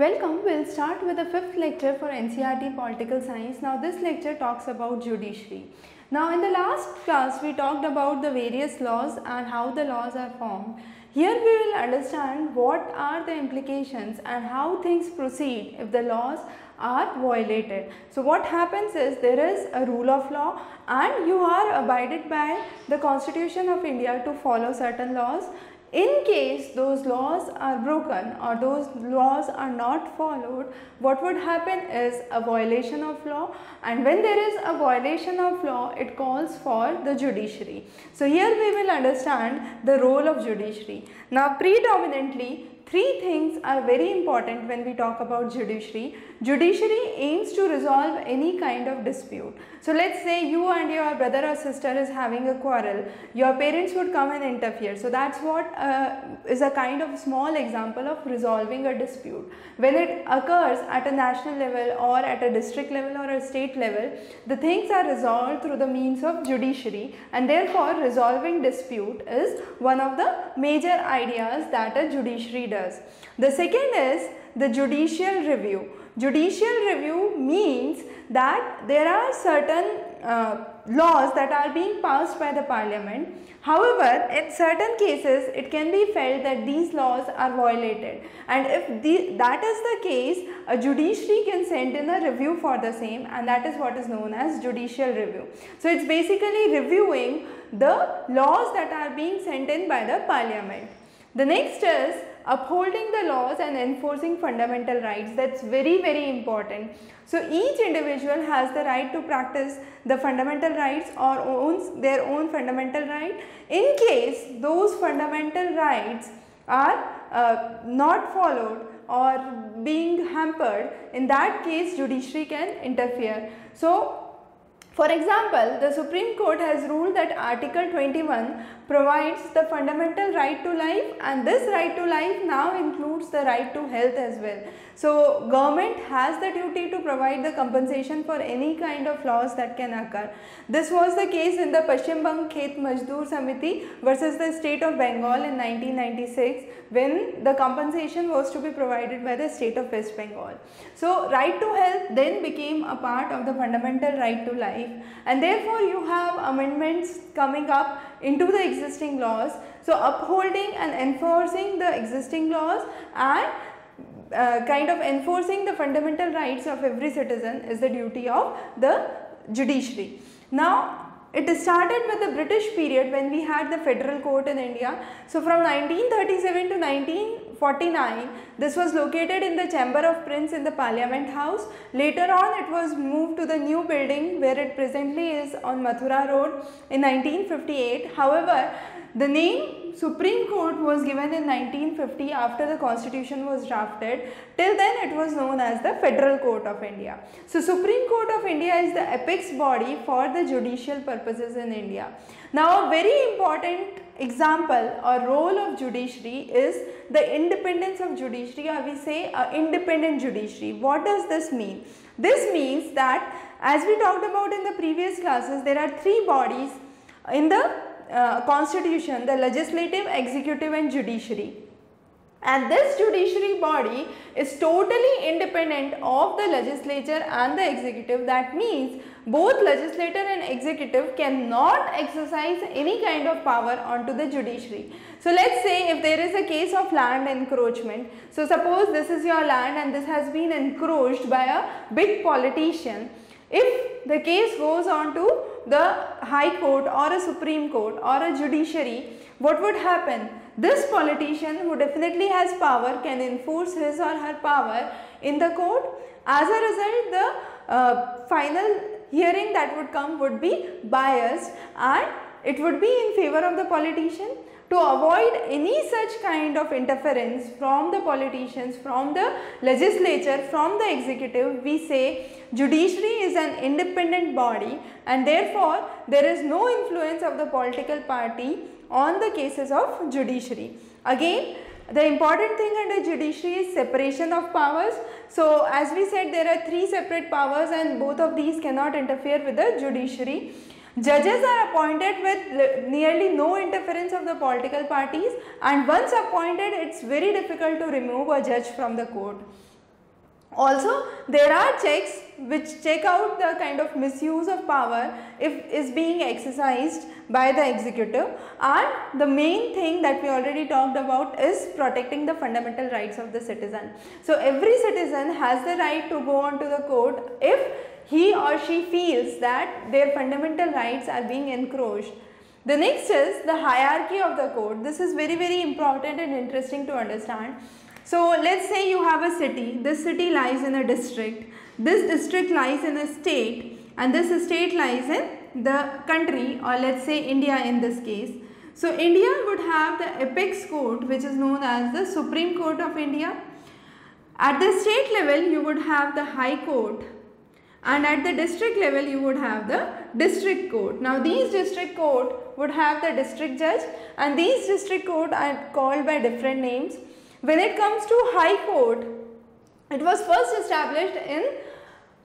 Welcome, we'll start with the fifth lecture for NCERT Political Science. Now this lecture talks about judiciary. Now in the last class we talked about the various laws and how the laws are formed. Here we will understand what are the implications and how things proceed if the laws are violated. So what happens is there is a rule of law and you are abided by the constitution of India to follow certain laws in case those laws are broken or those laws are not followed, what would happen is a violation of law and when there is a violation of law, it calls for the judiciary. So here we will understand the role of judiciary. Now predominantly Three things are very important when we talk about judiciary. Judiciary aims to resolve any kind of dispute. So let's say you and your brother or sister is having a quarrel. Your parents would come and interfere. So that's what uh, is a kind of small example of resolving a dispute. When it occurs at a national level or at a district level or a state level, the things are resolved through the means of judiciary and therefore resolving dispute is one of the major ideas that a judiciary does. The second is the judicial review. Judicial review means that there are certain uh, laws that are being passed by the parliament. However, in certain cases it can be felt that these laws are violated and if the, that is the case, a judiciary can send in a review for the same and that is what is known as judicial review. So, it is basically reviewing the laws that are being sent in by the parliament. The next is upholding the laws and enforcing fundamental rights that's very very important. So each individual has the right to practice the fundamental rights or owns their own fundamental right. In case those fundamental rights are uh, not followed or being hampered in that case judiciary can interfere. So for example, the Supreme Court has ruled that Article 21 provides the fundamental right to life and this right to life now includes the right to health as well. So, government has the duty to provide the compensation for any kind of loss that can occur. This was the case in the Paschim Bang Khet Mazdoor Samiti versus the state of Bengal in 1996 when the compensation was to be provided by the state of West Bengal. So, right to health then became a part of the fundamental right to life and therefore you have amendments coming up into the existing laws. So, upholding and enforcing the existing laws and uh, kind of enforcing the fundamental rights of every citizen is the duty of the judiciary. Now, it started with the British period when we had the federal court in India. So from 1937 to 1949, this was located in the Chamber of Prince in the Parliament House. Later on, it was moved to the new building where it presently is on Mathura Road in 1958. However, the name Supreme Court was given in 1950 after the constitution was drafted. Till then it was known as the Federal Court of India. So Supreme Court of India is the apex body for the judicial purposes in India. Now a very important example or role of judiciary is the independence of judiciary or we say uh, independent judiciary. What does this mean? This means that as we talked about in the previous classes there are three bodies in the uh, constitution, the legislative, executive and judiciary. And this judiciary body is totally independent of the legislature and the executive. That means both legislature and executive cannot exercise any kind of power onto the judiciary. So let's say if there is a case of land encroachment. So suppose this is your land and this has been encroached by a big politician. If the case goes on to the High Court or a Supreme Court or a judiciary, what would happen? This politician who definitely has power can enforce his or her power in the court. As a result, the uh, final hearing that would come would be biased and it would be in favor of the politician to avoid any such kind of interference from the politicians, from the legislature, from the executive, we say judiciary is an independent body and therefore there is no influence of the political party on the cases of judiciary. Again, the important thing under judiciary is separation of powers. So, as we said there are three separate powers and both of these cannot interfere with the judiciary. Judges are appointed with nearly no interference of the political parties and once appointed it is very difficult to remove a judge from the court. Also, there are checks which check out the kind of misuse of power if is being exercised by the executive and the main thing that we already talked about is protecting the fundamental rights of the citizen. So, every citizen has the right to go on to the court if he or she feels that their fundamental rights are being encroached. The next is the hierarchy of the court. This is very very important and interesting to understand. So let's say you have a city, this city lies in a district, this district lies in a state and this state lies in the country or let's say India in this case. So India would have the apex court which is known as the Supreme Court of India. At the state level you would have the High Court and at the district level you would have the district court. Now these district court would have the district judge and these district court are called by different names. When it comes to High Court, it was first established in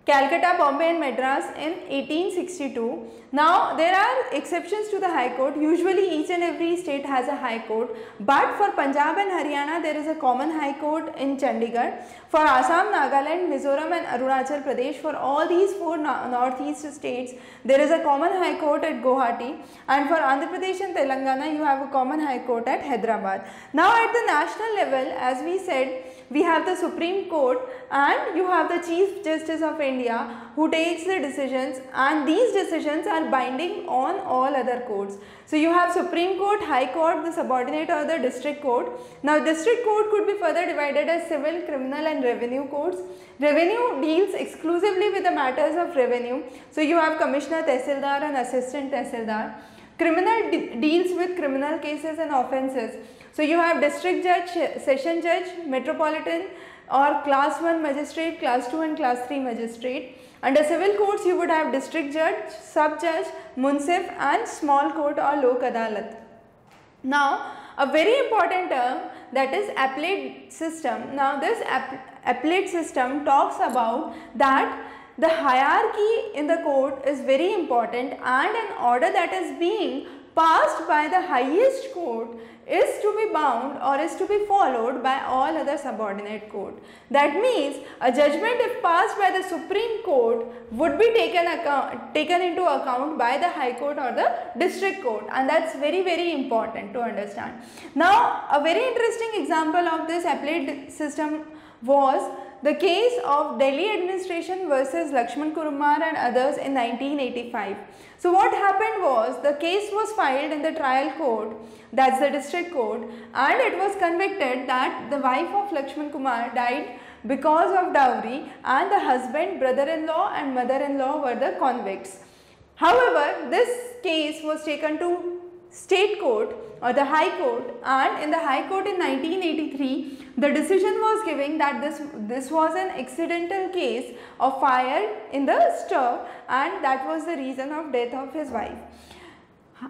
Calcutta, Bombay and Madras in 1862. Now there are exceptions to the High Court. Usually each and every state has a High Court. But for Punjab and Haryana there is a common High Court in Chandigarh. For Assam, Nagaland, Mizoram and Arunachal Pradesh for all these four northeast states there is a common High Court at Guwahati. And for Andhra Pradesh and Telangana you have a common High Court at Hyderabad. Now at the national level as we said we have the Supreme Court and you have the Chief Justice of India who takes the decisions and these decisions are binding on all other courts. So you have Supreme Court, High Court, the subordinate or the District Court. Now District Court could be further divided as civil, criminal and revenue courts. Revenue deals exclusively with the matters of revenue. So you have Commissioner Tehsildar and Assistant Tehsildar. Criminal de deals with criminal cases and offences. So you have district judge, session judge, metropolitan or class 1 magistrate, class 2 and class 3 magistrate. Under civil courts you would have district judge, sub judge, munsif and small court or lok adalat. Now a very important term that is appellate system. Now this appellate system talks about that the hierarchy in the court is very important and an order that is being passed by the highest court is to be bound or is to be followed by all other subordinate court. That means a judgment if passed by the Supreme Court would be taken, account, taken into account by the High Court or the District Court and that is very very important to understand. Now a very interesting example of this appellate system was the case of Delhi administration versus Lakshman Kumar and others in 1985. So what happened was the case was filed in the trial court that's the district court and it was convicted that the wife of Lakshman Kumar died because of dowry and the husband, brother-in-law and mother-in-law were the convicts. However, this case was taken to state court or the high court and in the high court in 1983 the decision was given that this this was an accidental case of fire in the stove and that was the reason of death of his wife.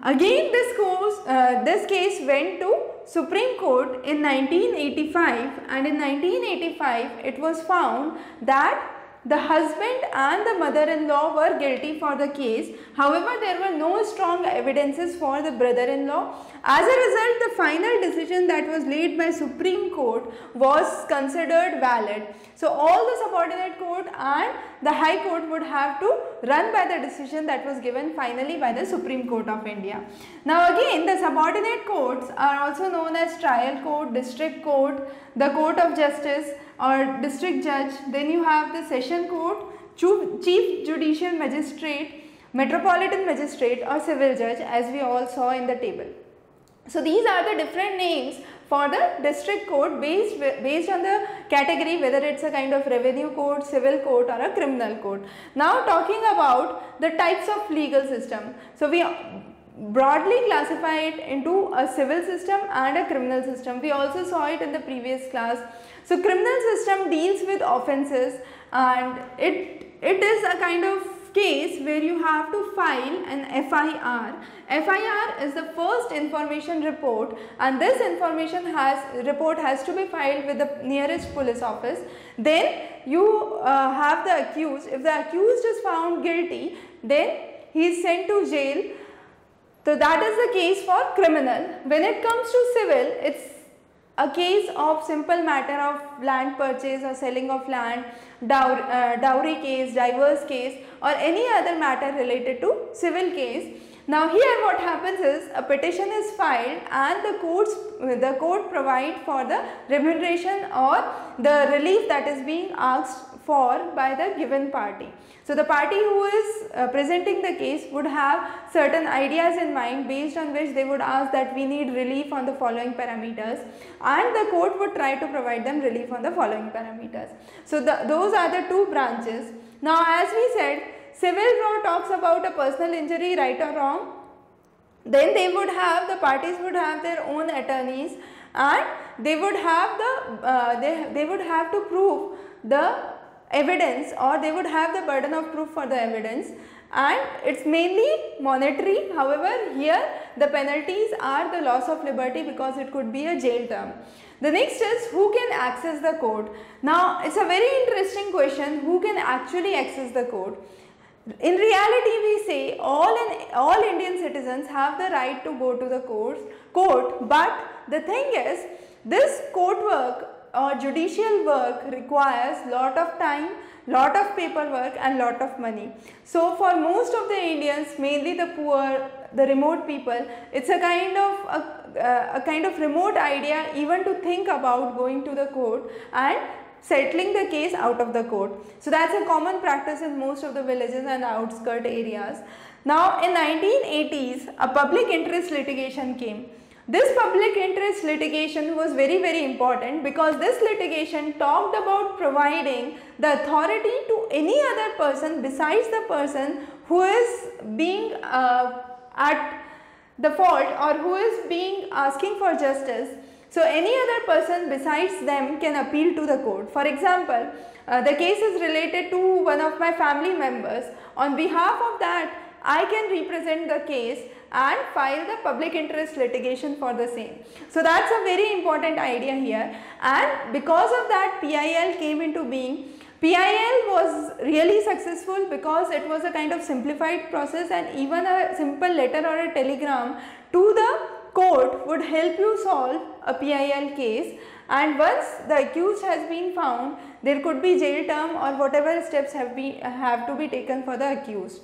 Again this, course, uh, this case went to Supreme Court in 1985 and in 1985 it was found that the husband and the mother-in-law were guilty for the case. However, there were no strong evidences for the brother-in-law. As a result, the final decision that was laid by Supreme Court was considered valid. So, all the subordinate court and the High Court would have to run by the decision that was given finally by the Supreme Court of India. Now, again the subordinate courts are also known as trial court, district court, the court of justice or district judge, then you have the session court, chief judicial magistrate, metropolitan magistrate or civil judge as we all saw in the table. So these are the different names for the district court based, based on the category whether it's a kind of revenue court, civil court or a criminal court. Now talking about the types of legal system. So we broadly classify it into a civil system and a criminal system. We also saw it in the previous class. So criminal system deals with offences and it, it is a kind of case where you have to file an FIR. FIR is the first information report and this information has report has to be filed with the nearest police office. Then you uh, have the accused. If the accused is found guilty, then he is sent to jail so that is the case for criminal. When it comes to civil, it's a case of simple matter of land purchase or selling of land, dowry, uh, dowry case, divorce case or any other matter related to civil case. Now here what happens is a petition is filed and the courts the court provide for the remuneration or the relief that is being asked for by the given party. So the party who is uh, presenting the case would have certain ideas in mind based on which they would ask that we need relief on the following parameters and the court would try to provide them relief on the following parameters. So the, those are the two branches. Now as we said civil law talks about a personal injury right or wrong then they would have the parties would have their own attorneys and they would have the uh, they, they would have to prove the evidence or they would have the burden of proof for the evidence and it is mainly monetary however here the penalties are the loss of liberty because it could be a jail term. The next is who can access the court. Now it is a very interesting question who can actually access the court. In reality we say all, in, all Indian citizens have the right to go to the courts, court but the thing is this court work or judicial work requires lot of time, lot of paperwork and lot of money. So for most of the Indians, mainly the poor, the remote people, it's a kind of a, a kind of remote idea even to think about going to the court and settling the case out of the court. So that's a common practice in most of the villages and outskirt areas. Now in 1980s, a public interest litigation came. This public interest litigation was very very important because this litigation talked about providing the authority to any other person besides the person who is being uh, at the fault or who is being asking for justice. So any other person besides them can appeal to the court. For example, uh, the case is related to one of my family members. On behalf of that, I can represent the case and file the public interest litigation for the same. So that's a very important idea here and because of that PIL came into being. PIL was really successful because it was a kind of simplified process and even a simple letter or a telegram to the court would help you solve a PIL case and once the accused has been found there could be jail term or whatever steps have, be, have to be taken for the accused.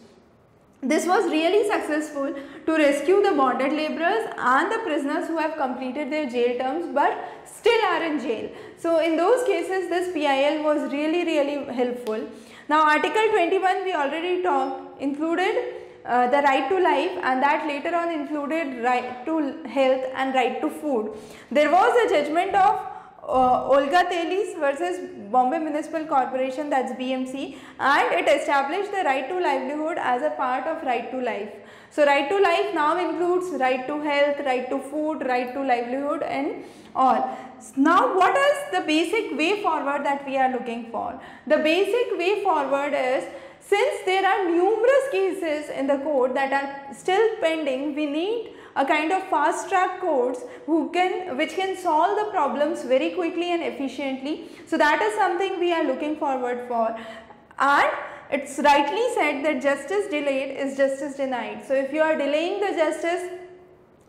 This was really successful to rescue the bonded laborers and the prisoners who have completed their jail terms but still are in jail. So in those cases this PIL was really really helpful. Now article 21 we already talked included uh, the right to life and that later on included right to health and right to food. There was a judgment of uh, Olga Tellis versus Bombay Municipal Corporation that's BMC and it established the right to livelihood as a part of right to life. So right to life now includes right to health, right to food, right to livelihood and all. Now what is the basic way forward that we are looking for? The basic way forward is since there are numerous cases in the court that are still pending, we need a kind of fast track courts who can which can solve the problems very quickly and efficiently. So that is something we are looking forward for and it's rightly said that justice delayed is justice denied. So if you are delaying the justice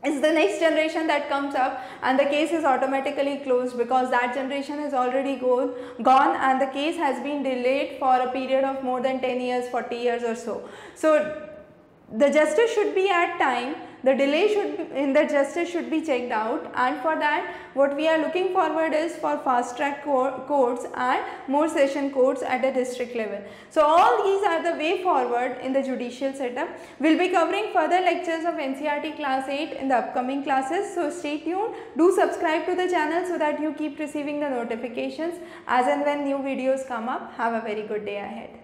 it's the next generation that comes up and the case is automatically closed because that generation is already go, gone and the case has been delayed for a period of more than 10 years, 40 years or so. So the justice should be at time the delay should be, in the justice should be checked out and for that what we are looking forward is for fast track courts and more session courts at the district level. So all these are the way forward in the judicial setup. We will be covering further lectures of NCERT class 8 in the upcoming classes. So stay tuned. Do subscribe to the channel so that you keep receiving the notifications as and when new videos come up. Have a very good day ahead.